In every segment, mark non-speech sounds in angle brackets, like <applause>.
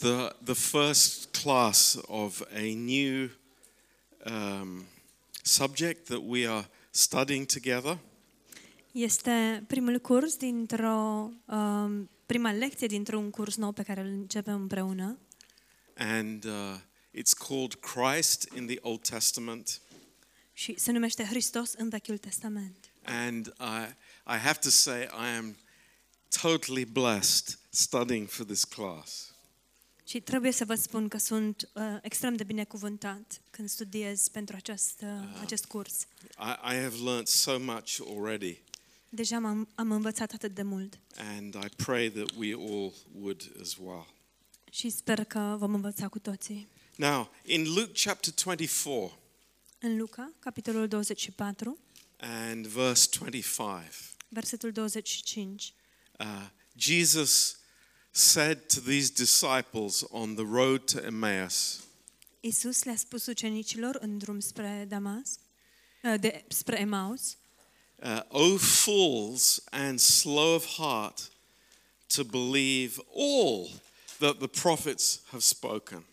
the, the first class of a new um, subject that we are studying together. Este primul curs dintr-o um, prima lecție dintr-un curs nou pe care îl începem împreună And uh, it's called Christ in the Old Testament. și se numește Hristos în Vechiul Testament. And I, I have to say, I am totally blessed studying for this class. Și trebuie să vă spun că sunt uh, extrem de binecuvântat când studiez pentru acest, uh, acest curs. I, I have learnt so much already, Deja am am învățat atât de mult and I pray that we all would as well. și sper că vom învăța cu toții. Now, in Luke chapter 24 În Luca, capitolul 24, and verse 25, versetul 25, uh, Jesus said to these disciples on the road to Emmaus, Isus le-a spus ucenicilor în drum spre Damasc, uh, de, spre Emaus, uh, O fools and slow of heart to believe all that the prophets have spoken.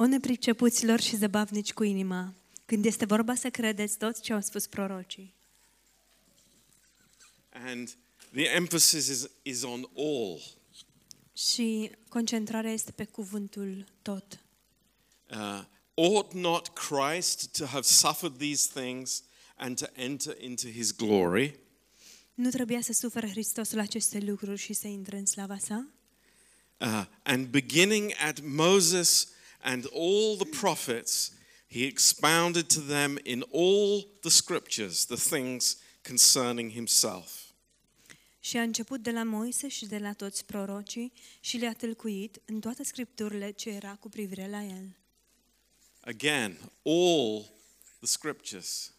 O nepricepuților și zăbavnici cu inima, când este vorba să credeți tot ce au spus prorocii. And the emphasis is, is on all. Și concentrarea este pe cuvântul tot. Uh, ought not Christ to have suffered these things and to enter into his glory? Nu trebuia să sufere Hristosul aceste lucruri și să intre în slava sa? Uh, and beginning at Moses and all the prophets, he expounded to them in all the scriptures the things concerning himself. Și a început de la Moise și de la toți prorocii și le-a tâlcuit în toate scripturile ce era cu privire la el. Again, all the scriptures.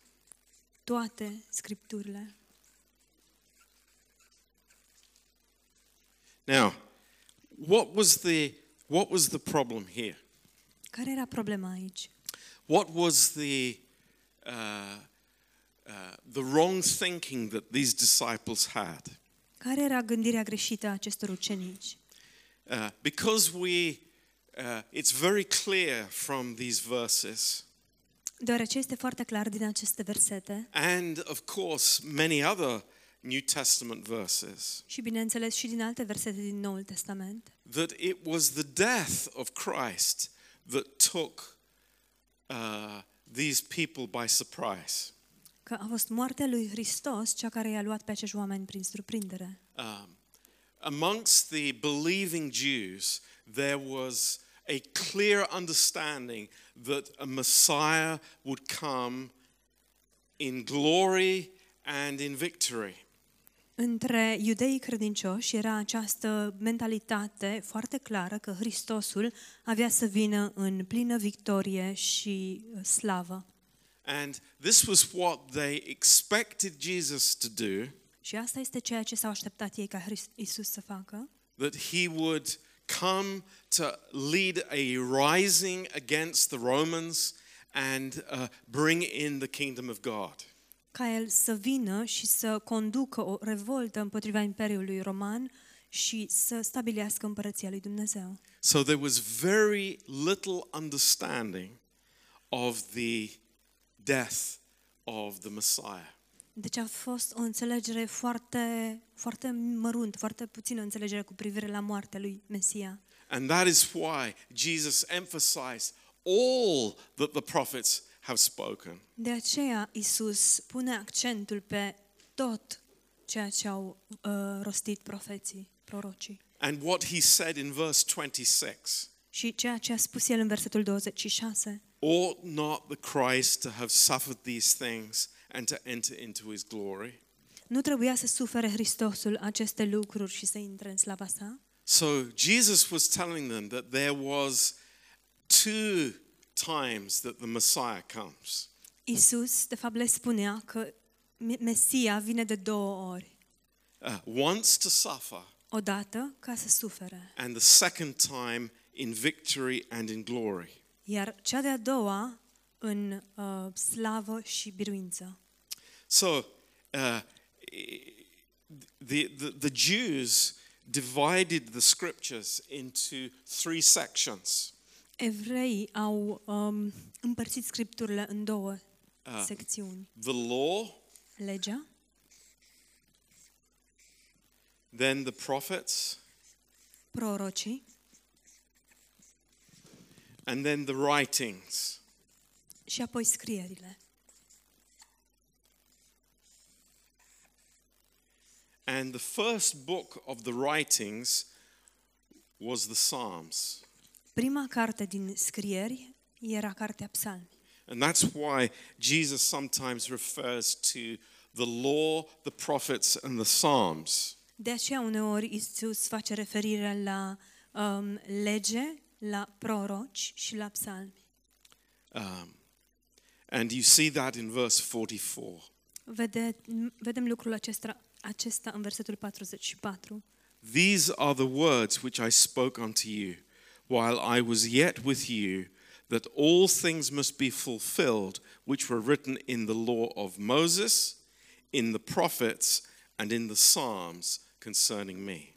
Toate scripturile. Now, what was the what was the problem here? Care era problema aici? What was the uh, uh, the wrong thinking that these disciples had? Care era gândirea greșită a acestor ucenici? Uh, because we, uh, it's very clear from these verses, Deoarece este foarte clar din aceste versete and of course many other New Testament verses, și bineînțeles și din alte versete din Noul Testament, that it was the death of Christ that took uh, these people by surprise. că a fost moartea lui Hristos cea care i-a luat pe acești oameni prin surprindere. Um, amongst the believing Jews, there was a clear understanding that a Messiah would come in glory and in victory. Între iudeii credincioși era această mentalitate foarte clară că Hristosul avea să vină în plină victorie și uh, slavă. And this was what they expected Jesus to do Și asta este ceea ce s-au așteptat ei ca Hrist- Isus să facă, that he would come to lead a rising against the Romans and uh, bring in the kingdom of God. Ca el să vină și să conducă o revoltă împotriva Imperiului Roman și să stabilească împărăția lui Dumnezeu. So there was very little understanding of the death of the Messiah. Deci a fost o înțelegere foarte, foarte mărunt, foarte puțină înțelegere cu privire la moartea lui Mesia. And that is why Jesus emphasized all that the prophets have spoken. De aceea Isus pune accentul pe tot ceea ce au uh, rostit profeții, prorocii. And what he said in verse 26 Și ceea ce a spus el în versetul 26. ought not the Christ to have suffered these things and to enter into his glory? Nu trebuia să sufere Hristosul aceste lucruri și să intre în slava sa? So Jesus was telling them that there was two times that the Messiah comes. Isus, de fapt, le spunea că Me- Mesia vine de două ori. Uh, once to suffer Odată ca să sufere and the second time in victory and in glory. iar cea de-a doua în uh, slavă și biruință. So, uh, the, the, the Jews divided the scriptures into three sections. Evreii au um, împărțit scripturile în două Ah. secțiuni. The law, Legea, then the prophets, prorocii and then the writings. și apoi scrierile. And the first book of the writings was the Psalms. Prima carte din scrieri era cartea Psalmi. And that's why Jesus sometimes refers to the law, the prophets, and the Psalms. De aceea uneori Isus face referire la um, lege, la proroci și la psalmi. Um, and you see that in verse 44. Vede, vedem lucrul acesta, acesta în versetul 44. These are the words which I spoke unto you while I was yet with you, that all things must be fulfilled which were written in the law of Moses, in the prophets, and in the Psalms concerning me.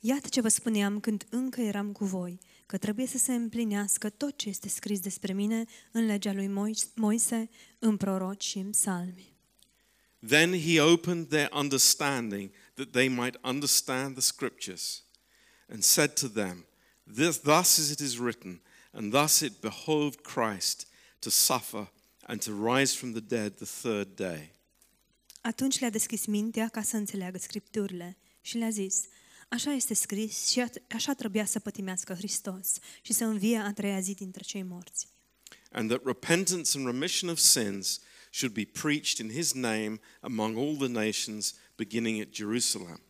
Iată ce vă spuneam când încă eram cu voi, că trebuie să se împlinească tot ce este scris despre mine în legea lui Mois- Moise, în proroci și în psalmi. Then he opened their understanding that they might understand the scriptures, and said to them, this, Thus as it is written, and thus it behoved Christ to suffer and to rise from the dead the third day. Atunci le-a deschis mintea ca să înțeleagă scripturile și le-a zis, așa este scris și așa trebuia să pătimească Hristos și să învie a treia zi dintre cei morți. and that repentance and remission of sins should be preached in his name among all the nations, beginning at Jerusalem.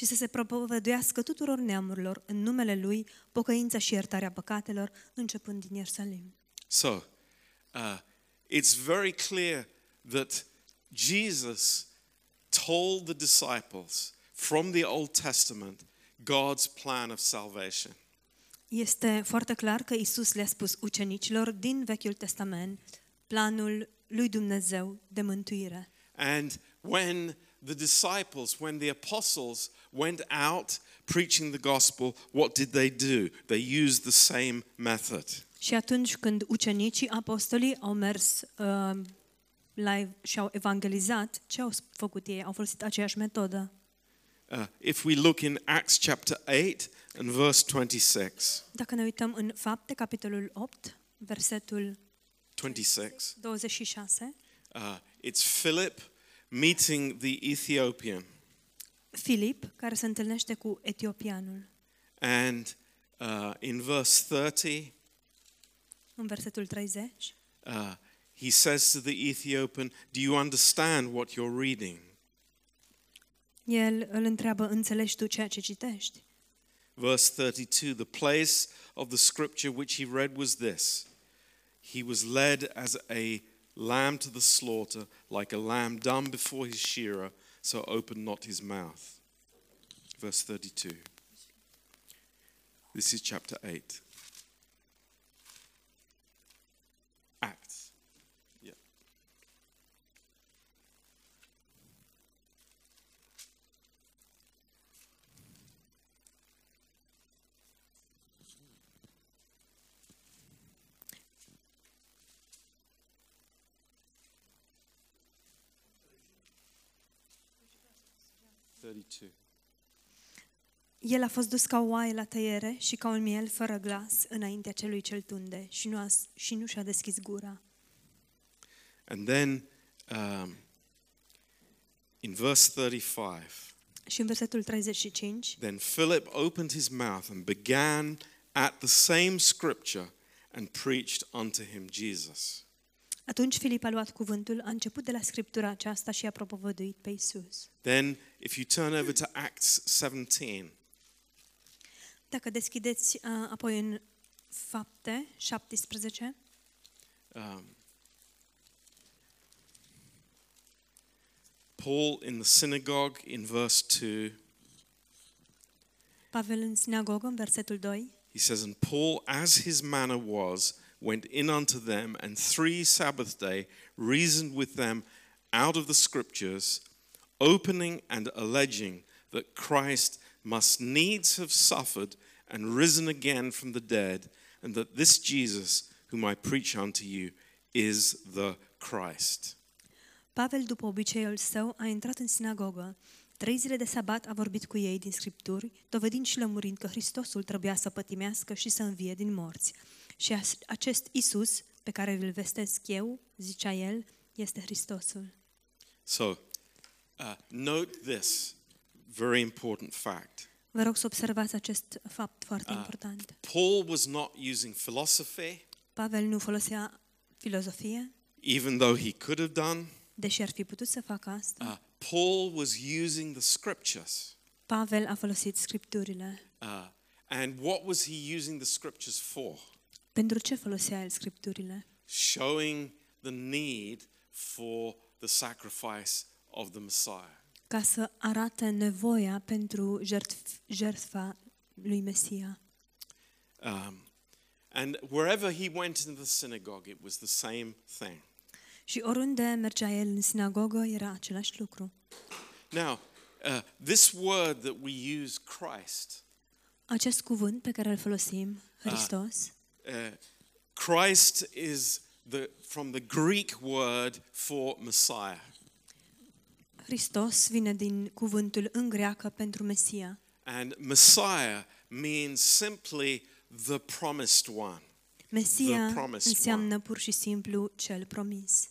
Și să se propovăduiască tuturor neamurilor în numele Lui pocăința și iertarea păcatelor, începând din Ierusalim. So, uh, it's very clear that Jesus told the disciples from the Old Testament God's plan of salvation. Este foarte clar că Isus le-a spus ucenicilor din Vechiul Testament planul lui Dumnezeu de mântuire. And when the disciples, when the apostles went out preaching the gospel, what did they do? They used the same method. Și atunci când ucenicii apostolii au mers uh, la, și au evangelizat, ce au făcut ei? Au folosit aceeași metodă. Uh, if we look in Acts chapter 8 and verse 26, Dacă ne uităm în Fapte, capitolul 8, versetul 26, 26, uh, it's Philip meeting the Ethiopian. Filip, care se întâlnește cu etiopianul. And uh, in verse 30, În versetul 30, uh, he says to the Ethiopian, Do you understand what you're reading? el îl întreabă, înțelegi tu ceea ce citești? Verse 32 The place of the scripture which he read was this He was led as a lamb to the slaughter, like a lamb dumb before his shearer, so open not his mouth. Verse 32. This is chapter 8. Thirty-two. El a fost dus ca o oaie la tăiere și ca un miel fără glas înaintea celui cel tunde și nu, a, și nu și-a deschis gura. And then um, in verse 35, Și în versetul 35, then Philip opened his mouth and began at the same scripture and preached unto him Jesus. Atunci Filip a luat cuvântul, a început de la scriptura aceasta și a propovăduit pe Isus. Then, if you turn over to Acts 17, Dacă deschideți uh, apoi în Fapte 17, um, Paul in the synagogue in verse 2, Pavel în sinagogă, în versetul 2, He says, And Paul, as his manner was, went in unto them, and three Sabbath day reasoned with them out of the scriptures, opening and alleging that Christ must needs have suffered and risen again from the dead, and that this Jesus, whom I preach unto you, is the Christ. Pavel, după obiceiul său, a intrat în sinagogă. Trei zile de sabat a vorbit cu ei din scripturi, dovedind și lămurind că Hristosul trebuia să pătimească și să învie din morți. Și as- acest Isus, pe care îl vestesc eu, zicea el, este Hristosul. So, uh, note this very important fact. Vă rog să observați acest fapt foarte important. Paul was not using philosophy, Pavel nu folosea filozofie, even though he could have done. deși ar fi putut să facă asta. Uh, Paul was using the scriptures. Pavel a folosit scripturile. Uh, and what was he using the scriptures for? Pentru ce folosea el scripturile? Showing the need for the sacrifice of the Messiah. Ca să arate nevoia pentru jertf- jertfa lui Mesia. Um, and wherever he went into the synagogue, it was the same thing. Și oriunde mergea el în sinagogă, era același lucru. Now, uh, this word that we use, Christ, Acest cuvânt pe care îl folosim, Hristos, uh, Christ is the, from the Greek word for Messiah. Hristos vine din cuvântul în greacă pentru Mesia. And Messiah means simply the promised one. Mesia The promised înseamnă pur și simplu cel promis.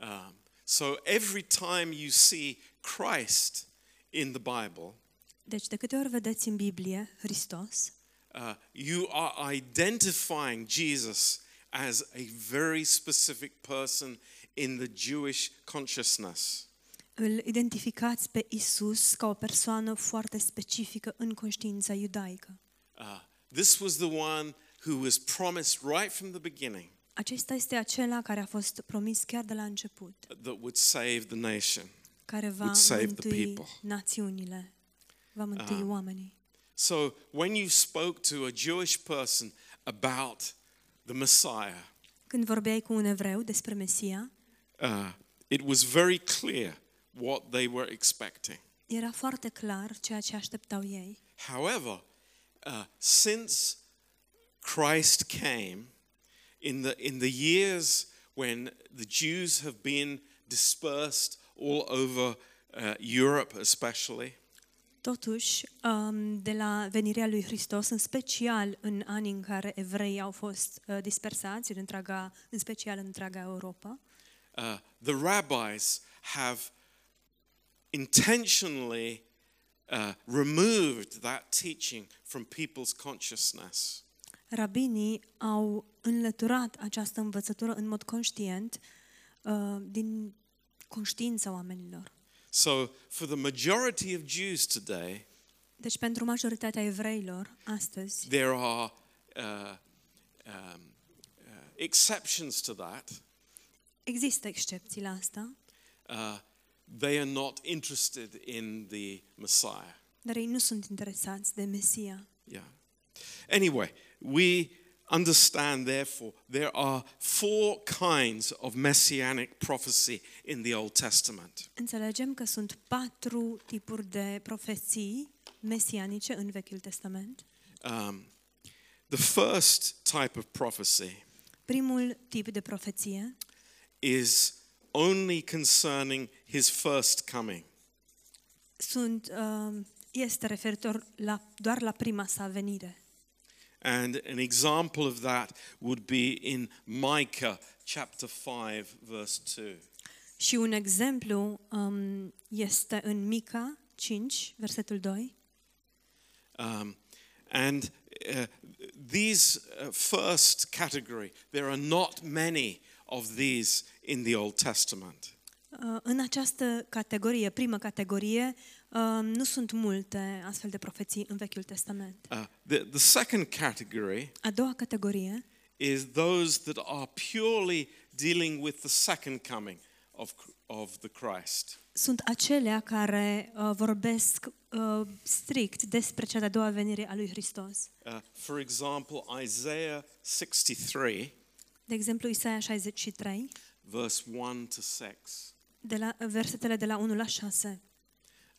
Um, so every time you see Christ in the Bible, Deci de câte ori vedeți în Biblie Hristos, uh, you are identifying Jesus as a very specific person in the Jewish consciousness. îl identificați pe Isus ca o persoană foarte specifică în conștiința iudaică. Uh, this was the one who was promised right from the beginning Acesta este acela care a fost promis chiar de la început, that would save the nation. care va Would save the mântui people. națiunile, va mântui Ah. oamenii. So when you spoke to a Jewish person about the Messiah, Când vorbeai cu un evreu despre Mesia, uh, it was very clear what they were expecting. era foarte clar ceea ce așteptau ei. However, uh, since Christ came, in the, in the years when the Jews have been dispersed all over uh, Europe, especially, Totuși, um, de la venirea lui Hristos, în special în anii în care evreii au fost uh, dispersați, în, întreaga, în special în întreaga Europa, uh, the rabbis have intentionally uh, removed that teaching from people's consciousness. rabinii au înlăturat această învățătură în mod conștient uh, din conștiința oamenilor. So, for the majority of Jews today, Deci pentru majoritatea evreilor astăzi there are uh, um, uh, exceptions to that. există excepții la asta, Uh, they are not interested in the Messiah. dar ei nu sunt interesați de Mesia. Yeah. Anyway, we understand, therefore, there are four kinds of messianic prophecy in the Old Testament. Înțelegem că sunt patru tipuri de profeții mesianice în Vechiul Testament. Um, the first type of prophecy Primul tip de profeție is only concerning his first coming. sunt, uh, este referitor la, doar la prima sa venire. And an example of that would be in Micah chapter 5, verse 2. Și un exemplu um, este în Mica 5, versetul 2. Um, and uh, these uh, first category, there are not many of these in the Old Testament. Uh, în această categorie, primă categorie, uh, nu sunt multe astfel de profeții în Vechiul Testament. Uh, the, the second category A doua categorie is those that are purely dealing with the second coming of, of the Christ. sunt acelea care uh, vorbesc uh, strict despre cea de-a doua venire a lui Hristos. Uh, for example, Isaiah 63, De exemplu, Isaia 63, verse 1 to 6. de la, versetele de la 1 la 6.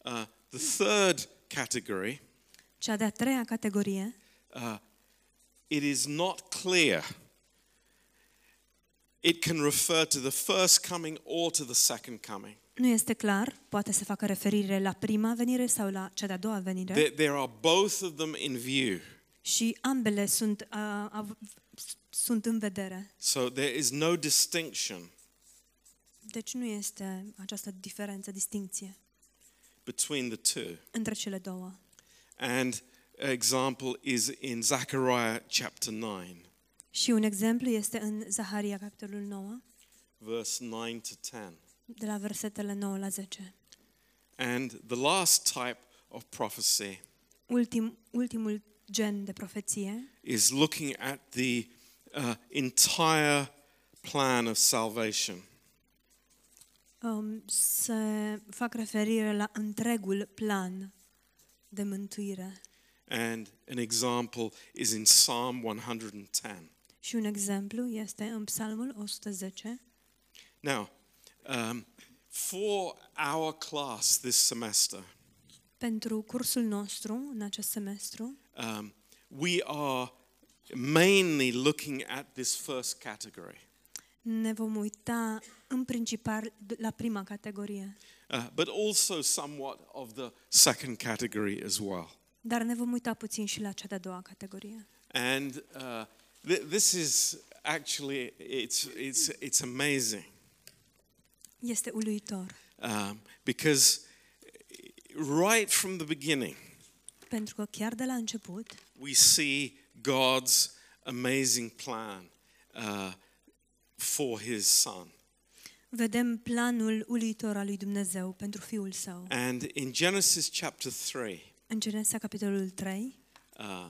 Uh, the third category, Cea de-a treia categorie, uh, it is not clear. It can refer to the first coming or to the second coming. nu este clar, poate să facă referire la prima venire sau la cea de-a doua venire. There, there are both of them in view. Și ambele sunt, uh, av- sunt în vedere. So there is no distinction Deci nu este această diferență, distinție between the two. între cele două. And example is in Zechariah chapter 9, Și un exemplu este în Zaharia, capitolul 9, verse 9 to 10. de la versetele 9 la 10. And the last type of prophecy Ultim, ultimul gen de profeție is looking at the uh, entire plan of salvation. Um, se fac referire la întregul plan de mântuire. And an example is in Psalm 110. Și un exemplu este în Psalmul 110. Now, um, for our class this semester, Pentru cursul nostru, în acest semestru, um, we are mainly looking at this first category. Ne vom uita în principal la prima categorie, Uh, but also somewhat of the second category as well. dar ne vom uita puțin și la cea de-a doua categorie. And uh, th- this is actually it's it's it's amazing Este uluitor, um, because right from the beginning pentru că chiar de la început we see God's amazing plan uh, for His Son. vedem planul uluitor al lui Dumnezeu pentru Fiul Său. And in Genesis chapter three, În Genesa, capitolul 3, uh,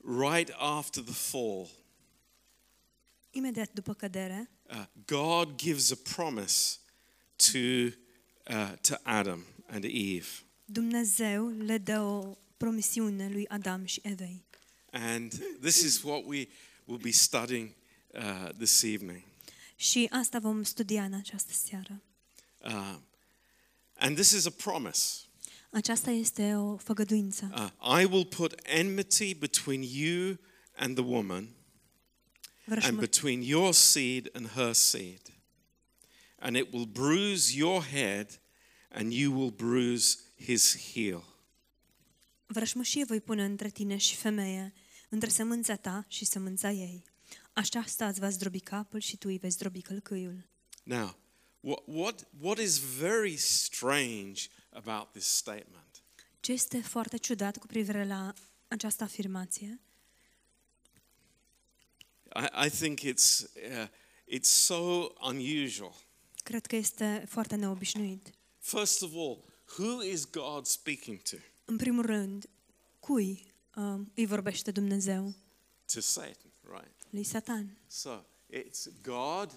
right after the fall, imediat după cădere, uh, God gives a promise to uh, to Adam and Eve. Dumnezeu le dă o promisiune lui Adam și Evei. And this is what we will be studying uh, this evening. Și asta vom studia în această seară. Uh, and this is a promise. Aceasta este o făgăduință. Uh, I will put enmity between you and the woman, and Vrășmă- between your seed and her seed. And it will bruise your head, and you will bruise his heel. Vrășmășie voi pune între tine și femeie, între sămânța ta și sămânța ei. Aceasta îți va zdrobi capul și tu îi veți zdrobi călcâiul. Now, what, what, what is very strange about this statement Ce este foarte ciudat cu privire la această afirmație? I, I think it's, uh, it's so unusual. Cred că este foarte neobișnuit. First of all, who is God speaking to? În primul rând, cui uh, îi vorbește Dumnezeu? To Satan, right? Lui Satan. So it's God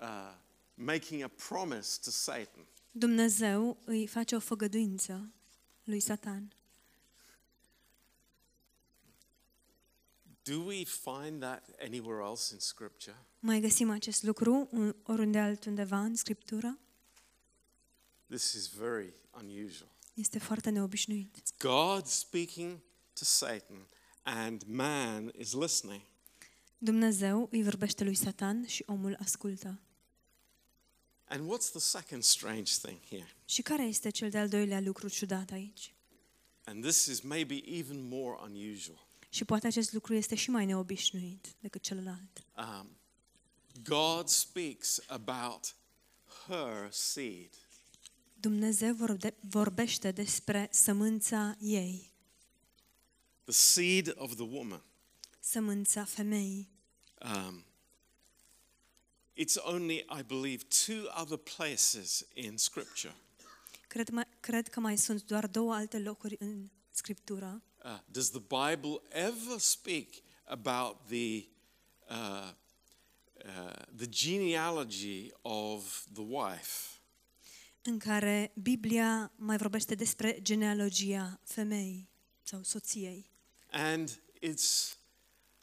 uh, making a promise to Satan. Dumnezeu îi face o făgăduință lui Satan. Do we find that anywhere else in Scripture? Mai găsim acest lucru în- oriunde altundeva în Scriptură? This is very unusual. Este foarte neobișnuit. It's God speaking to Satan, and man is listening. Dumnezeu îi vorbește lui Satan și omul ascultă. And what's the second strange thing here? Și care este cel de-al doilea lucru ciudat aici? And this is maybe even more unusual. Și poate acest lucru este și mai neobișnuit decât celălalt. Um, God speaks about her seed. Dumnezeu vorbe- vorbește despre sămânța ei, the seed of the woman. sămânța femeii. Um, it's only, I believe, two other places in Scripture. Cred, mai, cred că mai sunt doar două alte locuri în Scriptură. Uh, does the Bible ever speak about the, uh, uh, the genealogy of the wife? în care Biblia mai vorbește despre genealogia femeii sau soției. And it's,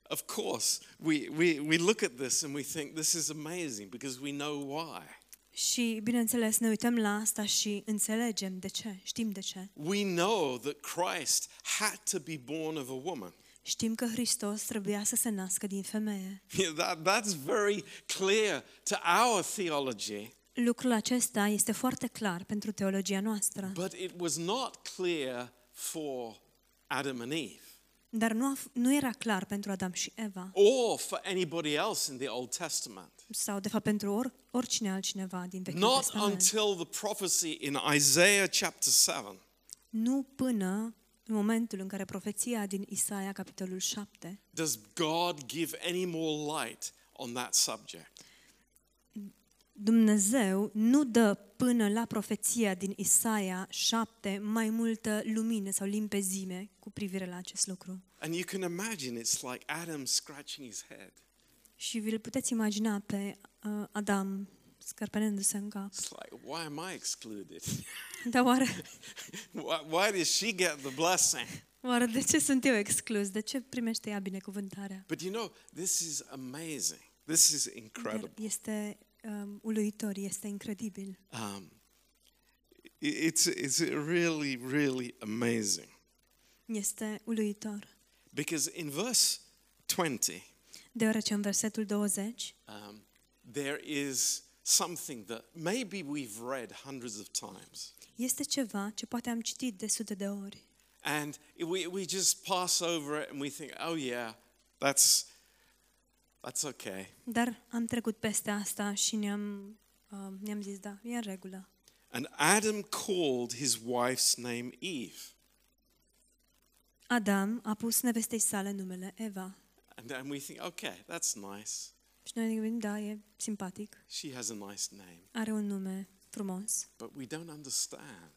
of course, we, we, we look at this and we think this is amazing because we know why. Și, bineînțeles, ne uităm la asta și înțelegem de ce, știm de ce. We know that Christ had to be born of a woman. Știm că Hristos trebuia să se nască din femeie. Yeah, that, that's very clear to our theology, Lucrul acesta este foarte clar pentru teologia noastră, but it was not clear for Adam and Eve dar nu, a, f- nu era clar pentru Adam și Eva, or for anybody else in the Old Testament. sau de fapt pentru or, oricine altcineva din Vechiul Not Testament. until the prophecy in Isaiah chapter 7 Nu până în momentul în care profeția din Isaia, capitolul 7, does God give any more light on that subject. Dumnezeu nu dă până la profeția din Isaia 7 mai multă lumină sau limpezime cu privire la acest lucru. And you can imagine it's like Adam scratching his head. Și vi-l puteți imagina pe uh, Adam scărpenându-se în cap. It's like, why am I excluded? <laughs> Dar oare, <laughs> why, why does she get the blessing? oare de ce sunt eu exclus? De ce primește ea binecuvântarea? But you know, this is amazing. This is Dar incredible. este um, uluitor, este incredibil. Um, i- it's, it's really, really amazing. Este uluitor. Because in verse 20, Deoarece în versetul 20 um, there is something that maybe we've read hundreds of times. este ceva ce poate am citit de sute de ori. And we, we just pass over it and we think, oh, yeah, that's, that's okay. Dar am trecut peste asta și ne-am, uh, ne-am zis, da, e în regulă. And Adam called his wife's name Eve. Adam a pus nevestei sale numele Eva. And then we think, okay, that's nice. Și noi ne gândim, da, e simpatic, She has a nice name. are un nume frumos. But we don't understand.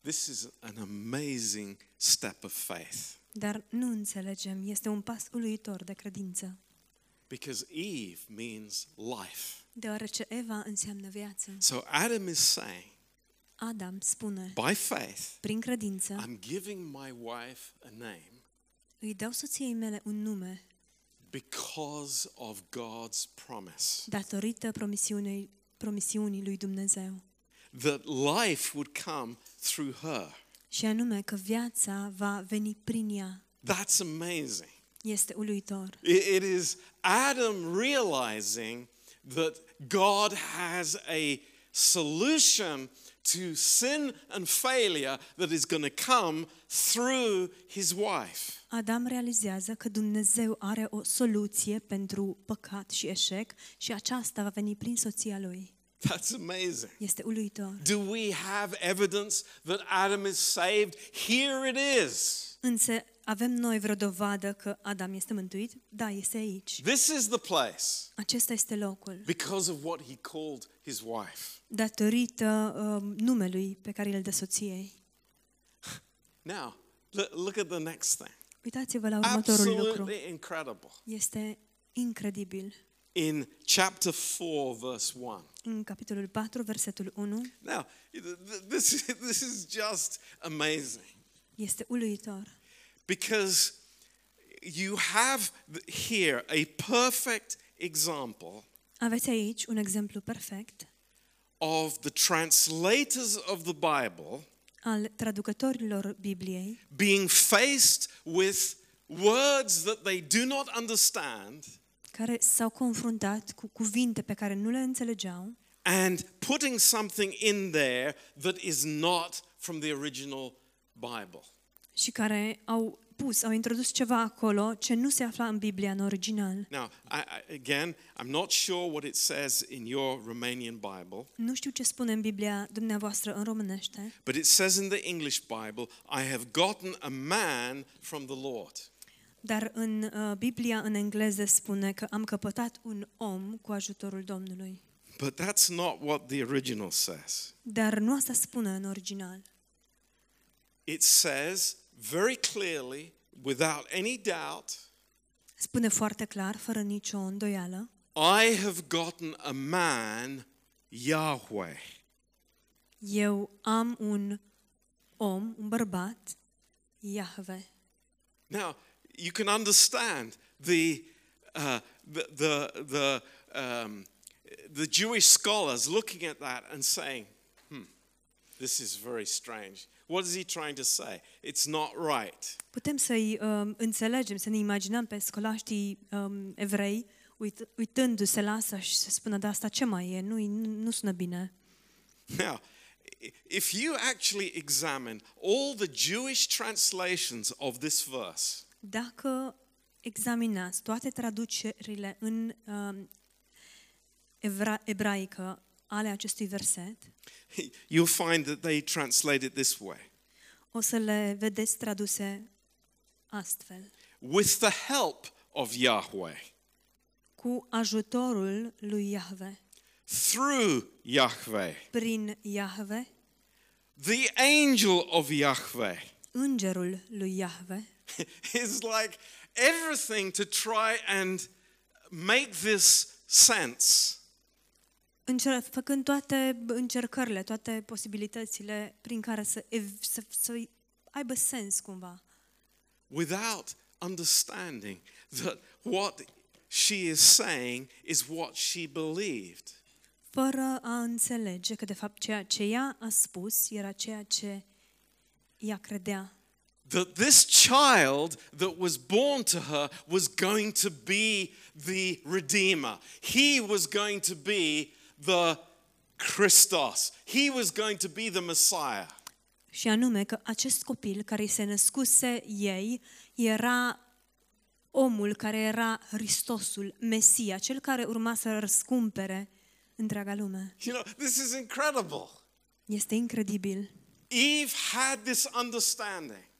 This is an amazing step of faith Dar nu înțelegem, este un pas uluitor de credință. Because Eve means life. Deoarece Eva înseamnă viață. So Adam is saying, Adam spune, by faith, prin credință, I'm giving my wife a name îi dau soției mele un nume because of God's promise datorită promisiunii, promisiunii lui Dumnezeu. that life would come through her. Și anume că viața va veni prin ea. That's amazing. Este uluitor. It- it is Adam realizing that God has a solution to sin and failure that is going to come through his wife. Adam realizează că Dumnezeu are o soluție pentru păcat și eșec și aceasta va veni prin soția lui. That's amazing. Este uluitor. Do we have evidence that Adam is saved? Here it is. Însă avem noi vreo dovadă că Adam este mântuit? Da, este aici. This is the place Acesta este locul. because of what he called his wife. Datorită um, numelui pe care îl dă soției. Now, l- look at the next thing. Uitați-vă la următorul lucru. Absolutely incredible. Este incredibil. In chapter 4, verse 1. În capitolul 4, versetul 1, Now, th- th- this, this is just amazing este uluitor. Because you have here a perfect example Aveți aici un exemplu perfect of the translators of the Bible al traducătorilor Bibliei being faced with words that they do not understand care s-au confruntat cu cuvinte pe care nu le înțelegeau and putting something in there that is not from the original Bible. Și care au pus, au introdus ceva acolo ce nu se afla în Biblia în original. Now, I, I, again, I'm not sure what it says in your Romanian Bible, Nu știu ce spune în Biblia dumneavoastră în românește, but it says in the English Bible, I have gotten a man from the Lord. dar în uh, Biblia în engleză spune că am căpătat un om cu ajutorul Domnului. But that's not what the original says. Dar nu asta spune în original. It says very clearly, without any doubt, Spune foarte clar, fără nicio îndoială, I have gotten a man, Yahweh. Eu am un om, un bărbat, Iahve. Now, you can understand the, uh, the, the, the, um, the Jewish scholars looking at that and saying, hmm, this is very strange. What is he trying to say? It's not right. Putem să-i um, înțelegem, să ne imaginăm pe scolaștii um, evrei uit, uitându-se la asta și să spună, da, asta ce mai e? Nu, nu, nu sună bine. Now, i- if you actually examine all the Jewish translations of this verse, Dacă examinați toate traducerile în um, evra, ebraică ale acestui verset, you'll find that they translate it this way. O să le vedeți traduse astfel. with the help of Yahweh, Cu ajutorul lui Iahve, through Yahweh, prin Iahve, the angel of Yahweh. îngerul lui Iahve, <laughs> is like everything to try and make this sense. Încer- făcând toate încercările, toate posibilitățile prin care să, ev- să, să aibă sens cumva. without understanding that what she is saying is what she believed. fără a înțelege că de fapt ceea ce ea a spus era ceea ce ea credea. That this child that was born to her was going to be the Redeemer. He was going to be the Christos. He was going to be the Messiah. Și anume că acest copil care îi se născuse ei era omul care era Hristosul, Mesia, cel care urma să răscumpere întreaga lume. You know, this is incredible. Este incredibil. Eve had this understanding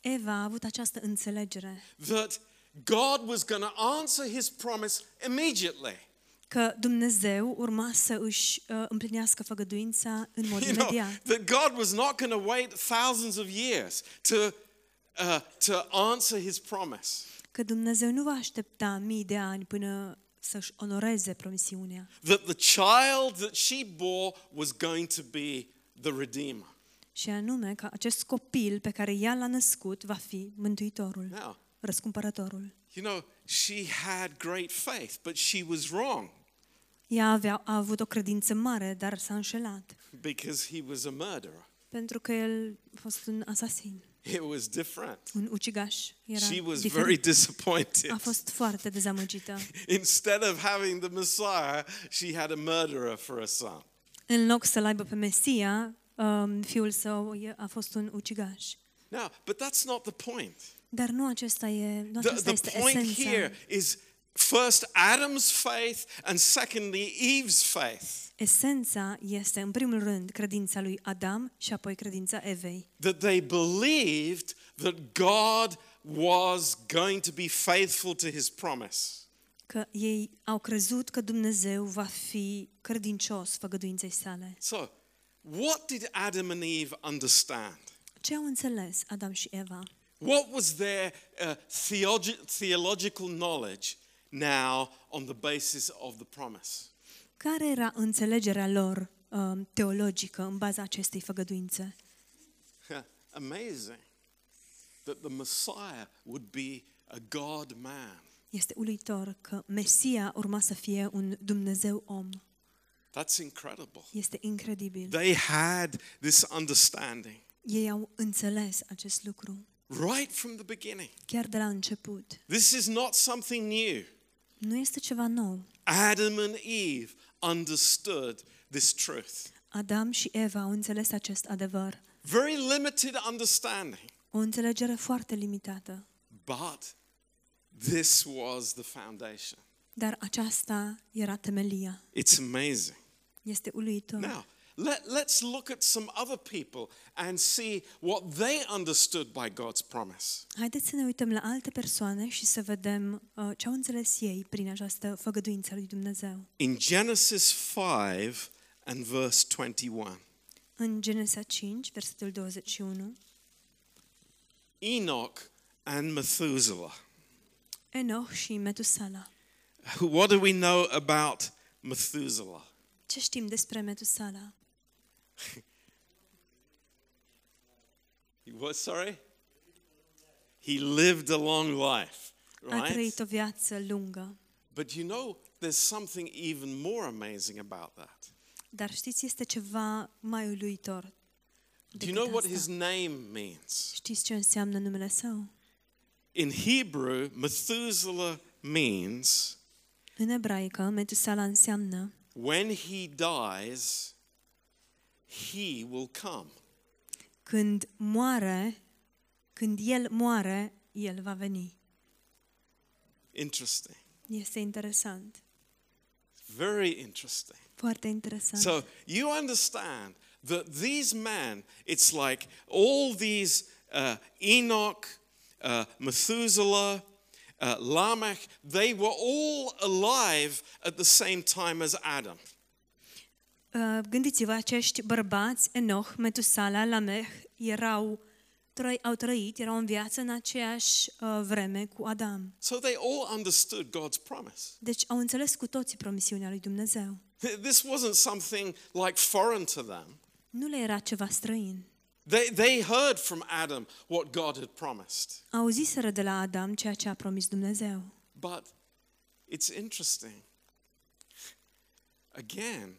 Eva a avut această înțelegere that God was going to answer his promise immediately. Că Dumnezeu urma să își uh, împlinească făgăduința în mod <laughs> You know, imediat. that God was not going to wait thousands of years to, uh, to answer his promise. Că Dumnezeu nu va aștepta mii de ani până să-și onoreze promisiunea. That the child that she bore was going to be the Redeemer. Și anume că acest copil pe care ea l-a născut va fi Mântuitorul, Now, răscumpărătorul. you know, she had great faith, but she was wrong Ea avea, a avut o credință mare, dar s-a înșelat, because he was a murderer. pentru că el a fost un asasin, It was different. un ucigaș. Era She was diferit. very disappointed. A fost foarte dezamăgită. <laughs> Instead of having the Messiah, she had a murderer for a son. În loc să-l aibă pe Mesia, um, fiul său e- a fost un ucigaș. Now, but that's not the point. Dar nu acesta, e, nu The, acesta the este point esența. here is first Adam's faith and secondly Eve's faith. Esența este, în primul rând, credința lui Adam și apoi credința Evei. That they believed that God was going to be faithful to his promise. Că ei au crezut că Dumnezeu va fi credincios făgăduinței sale. So, what did Adam and Eve understand? Ce au înțeles Adam și Eva? What was their uh, theologi- theological knowledge now on the basis of the promise? Care era înțelegerea lor um, teologică în baza acestei făgăduințe? Amazing that the Messiah would be a God man. Este uluitor că Mesia urma să fie un Dumnezeu om. That's incredible. Este incredibil. They had this understanding Ei au înțeles acest lucru right from the beginning. chiar de la început. This is not something new. Nu este ceva nou. Adam and Eve understood this truth. Adam și Eva au înțeles acest adevăr. Very limited understanding, O înțelegere foarte limitată. but this was the foundation. Dar aceasta era temelia. It's amazing. Este uluitor. Now, let, let's look at some other people and see what they understood by God's promise. Haideți să ne uităm la alte persoane și să vedem uh, ce au înțeles ei prin această făgăduință a lui Dumnezeu. In Genesis 5 and verse 21, În Genesa 5, versetul 21, Enoch and Methuselah. Enoch și Metusala. What do we know about Methuselah? Ce știm despre Metusala? <laughs> He was sorry? He lived a long life, A right? trăit o viață lungă. But you know, there's something even more amazing about that. Dar știți, este ceva mai uluitor Do decât you know what asta. his name means? Știți ce înseamnă numele său? In Hebrew, Methuselah means În ebraică, Metusala înseamnă when he dies, he will come. când moare, când el moare, el va veni. Interesting. Este interesant. Very interesting. Foarte interesant. So you understand that these men, it's like all these uh, Enoch, uh, Methuselah, uh, Lamech, they were all alive at the same time as Adam. Uh, Gândiți-vă, acești bărbați, Enoch, Metusala, Lameh, erau, trăi, au trăit, erau în viață în aceeași uh, vreme cu Adam. So they all understood God's promise. Deci au înțeles cu toții promisiunea lui Dumnezeu. This wasn't something like foreign to them. Nu le era ceva străin. They, they heard from Adam what God had promised. Auziseră de la Adam ceea ce a promis Dumnezeu. But it's interesting. Again,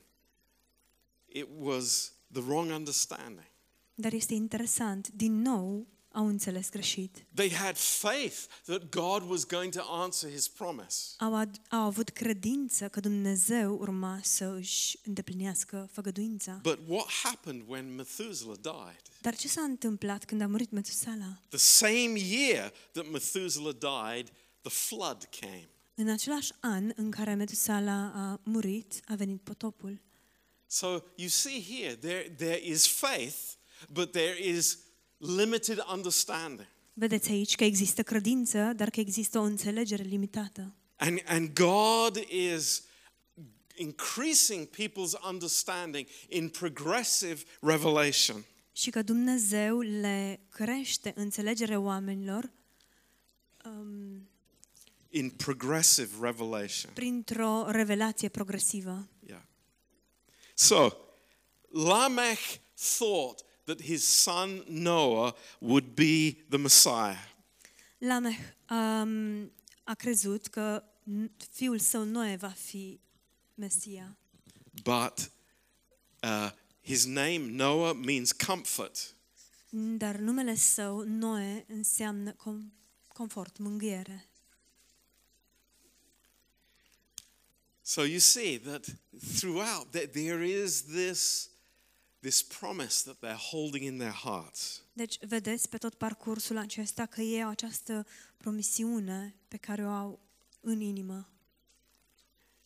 it was the wrong understanding. Dar este interesant, din nou au înțeles greșit. They had faith that God was going to answer his promise. Au, ad- au avut credință că Dumnezeu urma să își îndeplinească făgăduința. But what happened when Methuselah died? Dar ce s-a întâmplat când a murit Metusala? The same year that Methuselah died, the flood came. În același an în care Metusala a murit, a venit potopul. So you see here, there, there is faith, but there is limited understanding. Vedeți aici că există credință, dar că există o înțelegere limitată. And, and God is increasing people's understanding in progressive revelation. Și că Dumnezeu le crește înțelegerea oamenilor um, In progressive revelation. printr-o revelație progresivă. Yeah. So, Lamech thought that his son Noah would be the Messiah. Lameh um, a crezut că n- fiul său Noe va fi Mesia. But uh, his name, Noah, means comfort. Dar numele său, Noe, înseamnă com- confort, mângâiere. So you see that throughout that there is this, this promise that they're holding in their hearts. Deci, vedeți pe tot parcursul acesta că ei au această promisiune pe care o au în inimă.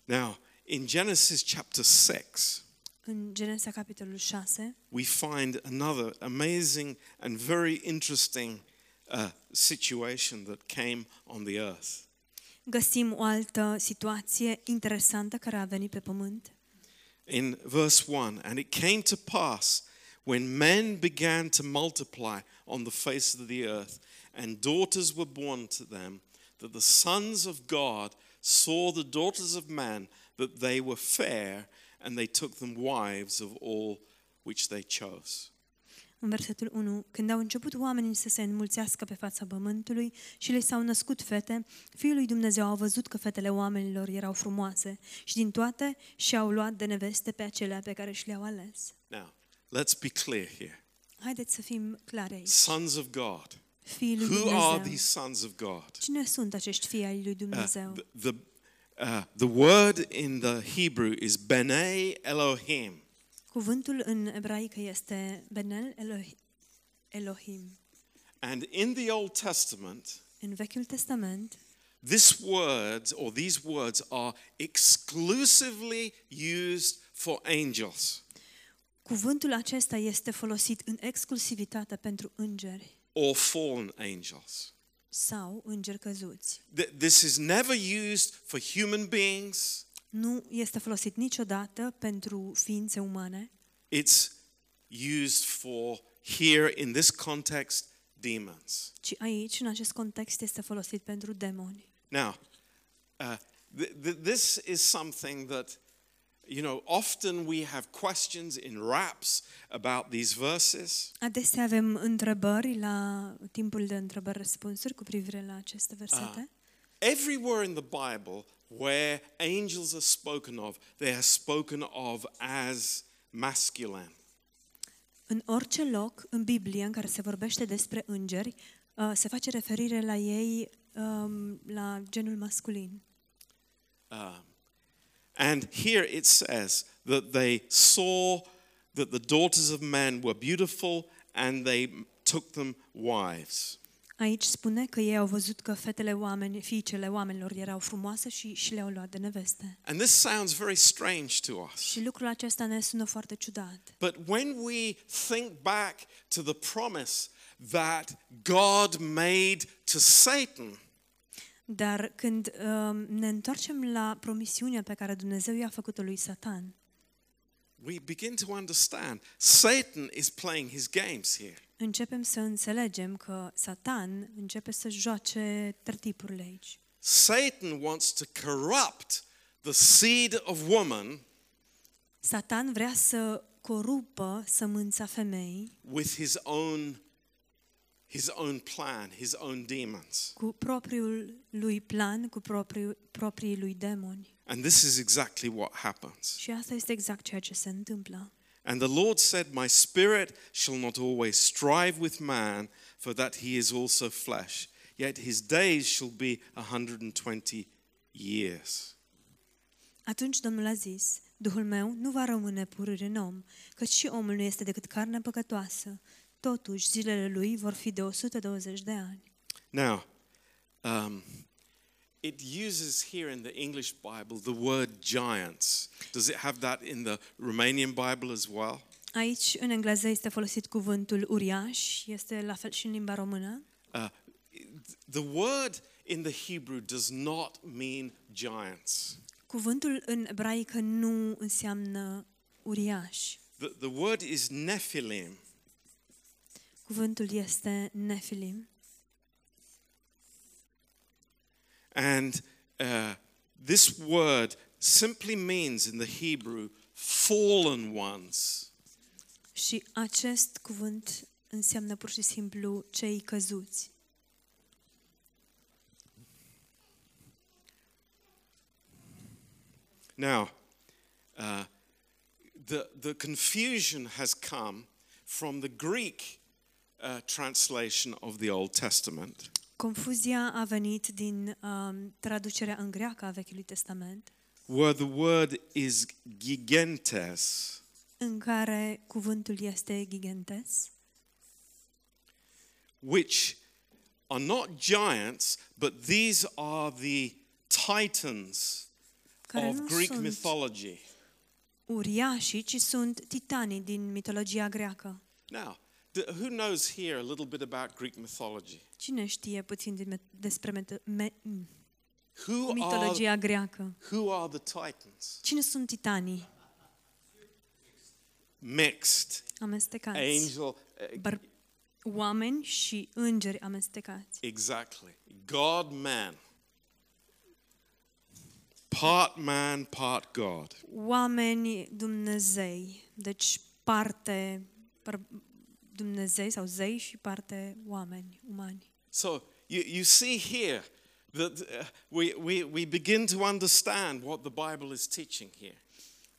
Now, in Genesis chapter 6, În Genesa, capitolul 6, we find another amazing and very interesting uh, situation that came on the earth. Găsim o altă situație interesantă care a venit pe pământ. In verse 1, and it came to pass when men began to multiply on the face of the earth, and daughters were born to them, that the sons of God saw the daughters of man, that they were fair, and they took them wives of all which they chose. În versetul 1, când au început oamenii să se înmulțească pe fața pământului și le s-au născut fete, Fiul lui Dumnezeu a văzut că fetele oamenilor erau frumoase și din toate și-au luat de neveste pe acelea pe care și le-au ales. Now, let's be clear here. Haideți să fim clari aici. Sons of God. Fiii lui Who are Dumnezeu. these sons of God? Cine sunt acești fii ai lui Uh, Dumnezeu? the, the, uh, the word in the Hebrew is B'nai Elohim. Cuvântul în ebraică este Benel Elohi- Elohim. And in the Old Testament, În Vechiul Testament, this word or these words are exclusively used for angels cuvântul acesta este folosit în exclusivitate pentru îngeri or fallen angels. sau îngeri căzuți. Th- This is never used for human beings. Nu este folosit niciodată pentru ființe umane, It's used for here in this context demons. ci aici, în acest context, este folosit pentru demoni. Now, uh, th- th- this is something that You know, often we have questions in raps about these verses. Adesea avem întrebări la timpul de întrebări-răspunsuri cu privire la aceste versete. Everywhere in the Bible where angels are spoken of, they are spoken of as masculine. În orice loc în Biblie în care se vorbește despre îngeri, uh, se face referire la ei um, la genul masculin. Um, and here it says that they saw that the daughters of men were beautiful and they took them wives. Aici spune că ei au văzut că fetele oameni, fiicele oamenilor erau frumoase și, și le-au luat de neveste. And this sounds very strange to us. Și lucrul acesta ne sună foarte ciudat. But when we think back to the promise that God made to Satan, Dar când um, ne întoarcem la promisiunea pe care Dumnezeu i-a făcut-o lui Satan, we begin to understand Satan is playing his games here. începem să înțelegem că Satan începe să joace tertipurile aici. Satan wants to corrupt the seed of woman Satan vrea să corupă sămânța femeii with his own his own plan, his own demons. cu propriul lui plan, cu propriul, proprii lui demoni. And this is exactly what happens. Și asta este exact ceea ce se întâmplă. And the Lord said, My spirit shall not always strive with man, for that he is also flesh. Yet his days shall be a 120 years. Atunci Domnul a zis, Duhul meu nu va rămâne purâr în om, căci și omul nu este decât carne păcătoasă. Totuși, zilele lui vor fi de 120 de ani. Now, um, it uses here in the English Bible the word giants. Does it have that in the Romanian Bible as well? Aici, în engleză, este folosit cuvântul uriaș, este la fel și în limba română. Uh, the word in the Hebrew does not mean giants. Cuvântul în ebraică nu înseamnă uriaș. The, the word is Nephilim. Cuvântul este nefilim. And uh, this word simply means in the Hebrew fallen ones. Și acest cuvânt înseamnă pur și simplu cei căzuți. Now, uh, the, the confusion has come from the Greek uh, translation of the Old Testament. Confuzia a venit din um, traducerea în greacă a Vechiului Testament, where the word is gigentes, în care cuvântul este gigentes, which are not giants, but these are the titans care of nu Greek sunt mythology. uriașii, ci sunt titanii din mitologia greacă. Now, d- who knows here a little bit about Greek mythology? Cine știe puțin din met- despre met- me- m- Who are, mitologia greacă? who are the titans? Cine sunt titanii? Mixed. Amestecați. Angel. uh, Băr- oameni și îngeri amestecați. Exactly. God man. Part man, part God. Oameni Dumnezei, deci parte par- Dumnezei sau zei și parte oameni, umani. So you, you see here that uh, we, we, we begin to understand what the Bible is teaching here.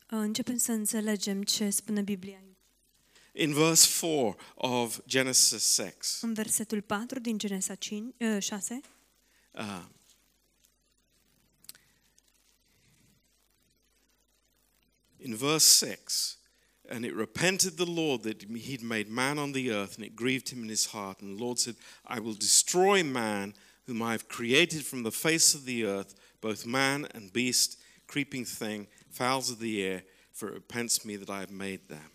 Începem să înțelegem ce spune Biblia aici. In verse 4 of Genesis 6, În versetul 4 din Genesa 5, uh, 6, uh, in verse 6, and it repented the Lord that he'd made man on the earth, and it grieved him in his heart. And the Lord said, I will destroy man, whom I have created from the face of the earth, both man and beast, creeping thing, fowls of the air, for it repents me that I have made them.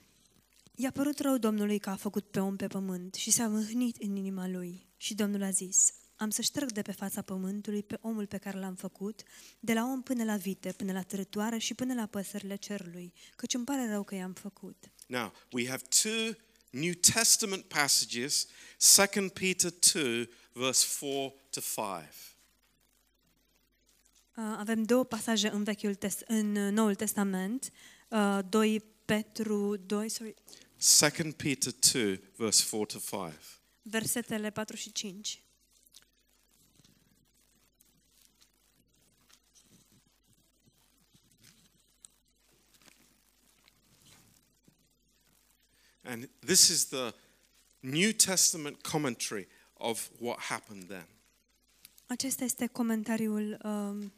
I-a părut rău Domnului că a făcut pe om pe pământ și s-a mâhnit în inima lui. Și Domnul a zis, am să șterg de pe fața pământului pe omul pe care l-am făcut, de la om până la vite, până la târătoare și până la păsările cerului, căci îmi pare rău că i-am făcut. Now, we have two New Testament passages 2 Peter 2, verse 4 to 5. avem două pasaje în Vechiul Test- în uh, Noul Testament, uh, 2 Petru 2, sorry, 2 Peter 2, verse 4 to 5. versetele 4 și 5. And this is the New Testament commentary of what happened then. Acesta este comentariul um,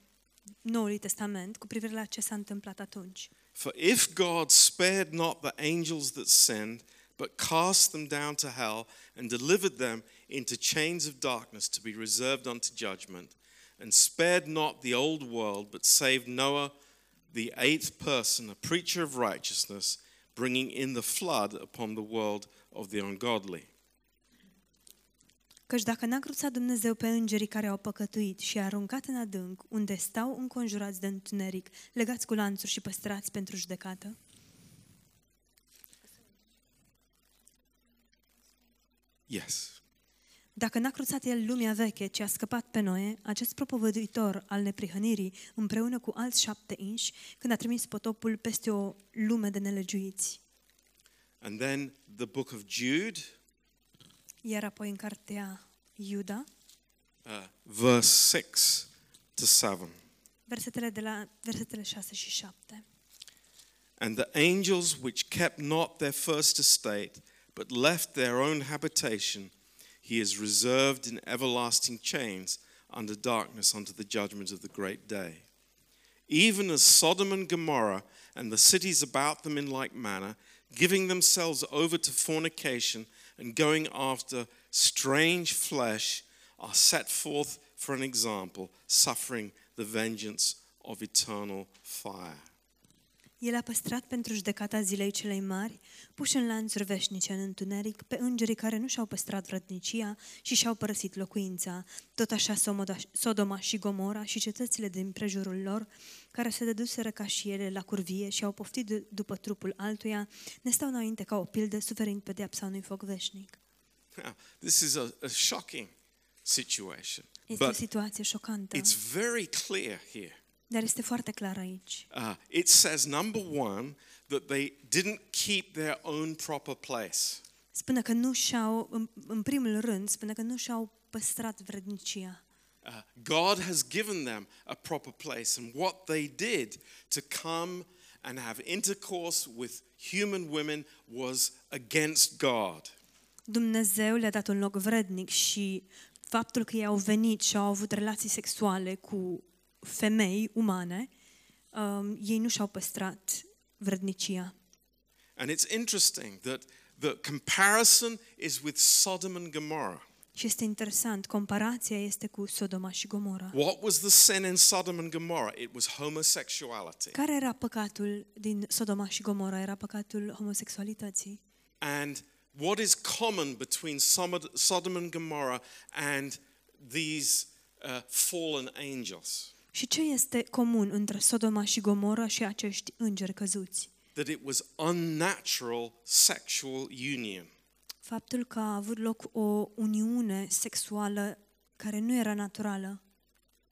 Noului Testament cu privire la ce s-a întâmplat atunci. For if God spared not the angels that sinned, but cast them down to hell and delivered them into chains of darkness to be reserved unto judgment, and spared not the old world, but saved Noah, the eighth person, a preacher of righteousness, bringing in the flood upon the world of the ungodly. Căci dacă n-a cruțat Dumnezeu pe îngerii care au păcătuit și i-a aruncat în adânc, unde stau înconjurați de întuneric, legați cu lanțuri și păstrați pentru judecată, Yes. Dacă n-a cruțat el lumea veche, ci a scăpat pe Noe, acest propovăduitor al neprihănirii, împreună cu alți șapte inși, când a trimis potopul peste o lume de nelegiuiți. And then the book of Jude, Iar apoi în cartea Iuda, uh, verse 6 to 7. versetele, de la, versetele 6 și 7. And the angels which kept not their first estate, but left their own habitation, he is reserved in everlasting chains under darkness unto the judgment of the great day. Even as Sodom and Gomorrah and the cities about them in like manner, giving themselves over to fornication and going after strange flesh, are set forth for an example, suffering the vengeance of eternal fire. El a păstrat pentru judecata zilei celei mari, puși în lanțuri veșnice în întuneric, pe îngerii care nu și-au păstrat vrădnicia și și-au părăsit locuința, tot așa Somoda- Sodoma și Gomora și cetățile din prejurul lor, care se dăduseră ca și ele la curvie și au poftit d- după trupul altuia, ne stau înainte ca o pildă, suferind pedeapsa unui foc veșnic. Now, this is a, a shocking situation, Este o but situație șocantă, it's very clear here. Dar este foarte clar aici. Uh, it says, number one, that they didn't keep their own proper place. Spune că nu și-au, în, în primul rând, spune că nu și-au păstrat vrednicia. Uh, God has given them a proper place, and what they did to come and have intercourse with human women was against God. Dumnezeu le-a dat un loc vrednic și faptul că ei au venit și au avut relații sexuale cu femei umane, um, ei nu și-au păstrat vrednicia. And it's interesting that the comparison is with Sodom and Gomorrah. Și este interesant, comparația este cu Sodoma și Gomora. What was the sin in Sodom and Gomorrah? It was homosexuality. Care era păcatul din Sodoma și Gomora? Era păcatul homosexualității. And what is common between Sodom- Sodom and Gomorrah and these uh, fallen angels? Și ce este comun între Sodoma și Gomora și acești îngeri căzuți? That it was unnatural sexual union. Faptul că a avut loc o uniune sexuală care nu era naturală.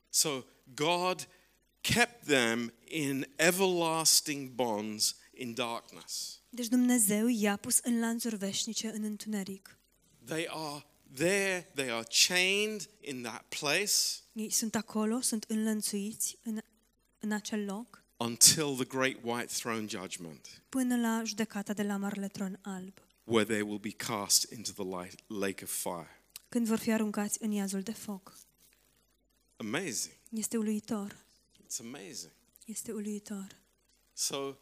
So God kept them in everlasting bonds in darkness. Deci Dumnezeu i-a pus în lanțuri veșnice în întuneric. They are there, they are chained in that place Ei sunt acolo, sunt înlănțuiți în, în acel loc until the great white throne judgment, până la judecata de la Marele Tron Alb, where they will be cast into the light, lake of fire. când vor fi aruncați în iazul de foc. Amazing. Este uluitor, It's amazing. este uluitor. So,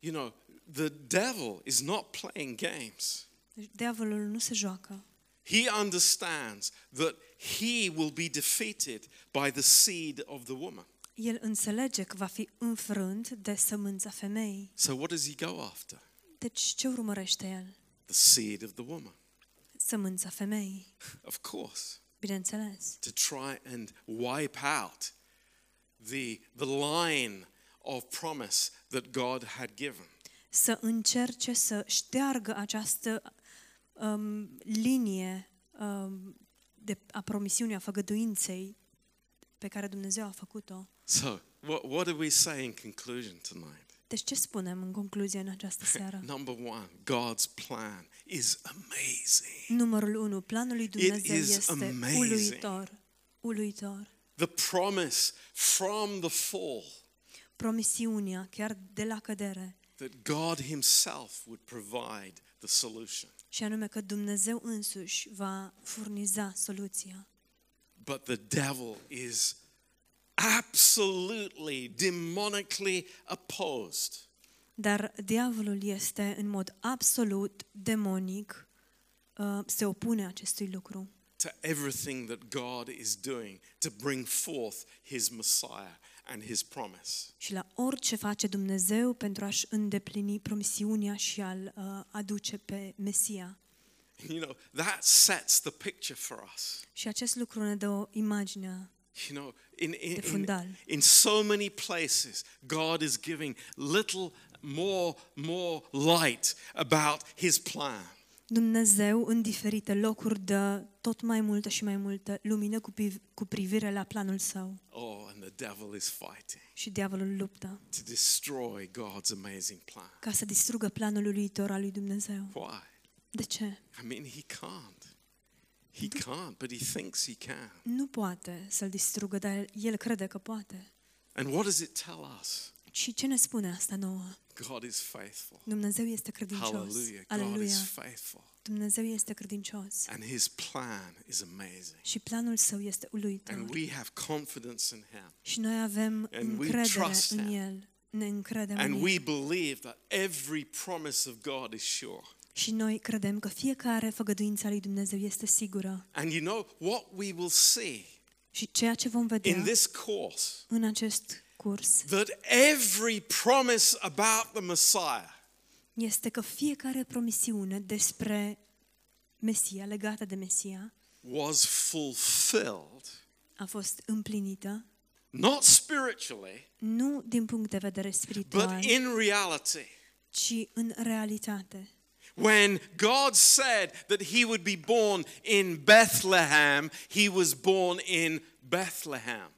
you know, the devil is not playing games. Deci diavolul nu se joacă. He understands that he will be defeated by the seed of the woman. El înțelege că va fi înfrânt de sămânța femeii. So, what does he go after? Deci ce urmărește el? The seed of the woman, Sămânța femeii, of course, bineînțeles. to try and wipe out the, the line of promise that God had given. Să încerce să șteargă această um, linie um, de, a promisiunii, a făgăduinței pe care Dumnezeu a făcut-o. So, what, what do we say in conclusion tonight? Deci ce spunem în concluzie în această <laughs> seară? Number one, God's plan is amazing. Numărul 1. Planul lui Dumnezeu is este amazing. uluitor. Uluitor. The promise from the fall Promisiunea, chiar de la cădere, that God Himself would provide the solution. Și anume că Dumnezeu însuși va furniza soluția. But the devil is absolutely demonically opposed. Dar diavolul este în mod absolut demonic, uh, se opune acestui lucru. To everything that God is doing to bring forth His Messiah and His promise. și la orice face Dumnezeu pentru a-și îndeplini promisiunea și a-l uh, aduce pe Mesia. You know, that sets the picture for us. Și acest lucru ne dă o imagine. You know, in, in, in, in so many places, God is giving little more, more light about His plan. Dumnezeu în diferite locuri dă tot mai multă și mai multă lumină cu, priv- cu privire la planul său. Oh, and the devil is fighting Și diavolul luptă to destroy God's amazing plan. ca să distrugă planul uluitor al lui Dumnezeu. Why? De ce? I mean, he can't. He can't, but he thinks he can. Nu poate să-l distrugă, dar el crede că poate. And what does it tell us? Și ce ne spune asta nouă? God is faithful. Dumnezeu este credincios. Hallelujah. God Aleluia. is faithful. Dumnezeu este credincios. And his plan is amazing. Și planul său este And uluitor. we have confidence in him. Și noi avem And we încredere trust în him. el. Ne încredem And în we el. believe that every promise of God is sure. Și noi credem că fiecare făgăduință a lui Dumnezeu este sigură. And you know what we will see Și ceea ce vom vedea in this course în acest that every promise about the Messiah este că fiecare promisiune despre Mesia, legată de Mesia, was fulfilled, a fost împlinită, not spiritually, nu din punct de vedere but in reality. ci în realitate. When God said that he would be born in Bethlehem, he was born in Bethlehem.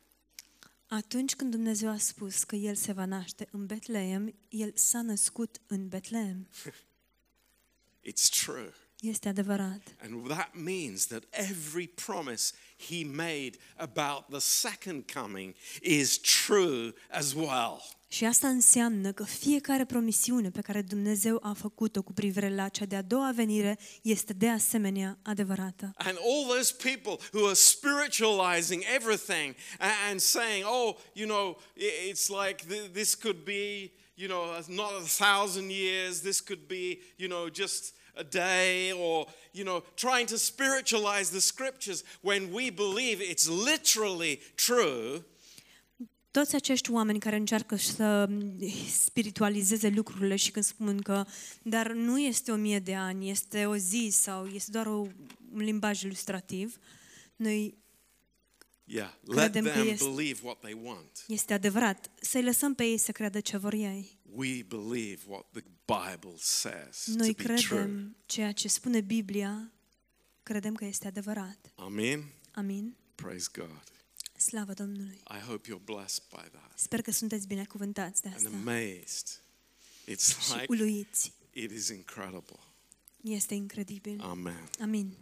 Atunci când Dumnezeu a spus că El se va naște în Betleem, El s-a născut în Betleem. <laughs> It's true. Este adevărat. And that means that every promise he made about the second coming is true as well. Și asta înseamnă că fiecare promisiune pe care Dumnezeu a făcut-o cu privire la cea de-a doua venire este de asemenea adevărată. And all those people who are spiritualizing everything a- and saying, oh, you know, i- it's like th- this could be, you know, not a thousand years, this could be, you know, just a day, or, you know, trying to spiritualize the scriptures when we believe it's literally true. Toți acești oameni care încearcă să spiritualizeze lucrurile și când spun că dar nu este o mie de ani, este o zi sau este doar o, un limbaj ilustrativ, noi Yeah, let Credem că them este- believe what they want. este adevărat să-i lăsăm pe ei să creadă ce vor ei. We believe what the Bible says Noi to be true. credem ceea ce spune Biblia, credem că este adevărat. Amen. Amin. Praise God. Slavă Domnului. I hope you're blessed by that Sper că sunteți binecuvântați de and asta amazed. It's și like uluiți. it is incredible. Este incredibil. Amen. Amin.